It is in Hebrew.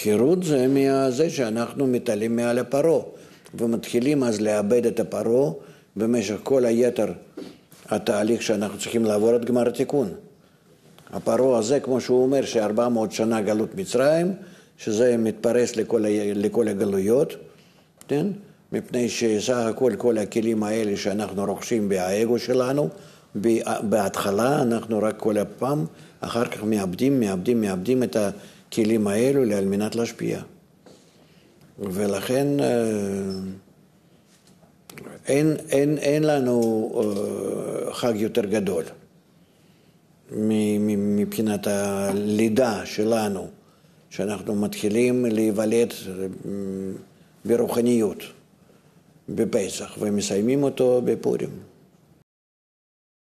חירות זה מזה שאנחנו מתעלים מעל הפרעה ומתחילים אז לאבד את הפרעה במשך כל היתר התהליך שאנחנו צריכים לעבור את גמר התיקון. הפרעה הזה, כמו שהוא אומר, שארבע מאות שנה גלות מצרים, שזה מתפרס לכל, לכל הגלויות, כן? מפני שסך הכל כל הכלים האלה שאנחנו רוכשים באגו שלנו, בהתחלה אנחנו רק כל הפעם, אחר כך מאבדים, מאבדים, מאבדים את הכלים האלו על מנת להשפיע. ולכן אין, אין, אין לנו חג יותר גדול מבחינת הלידה שלנו, שאנחנו מתחילים להיוולד ברוחניות בפסח ומסיימים אותו בפורים.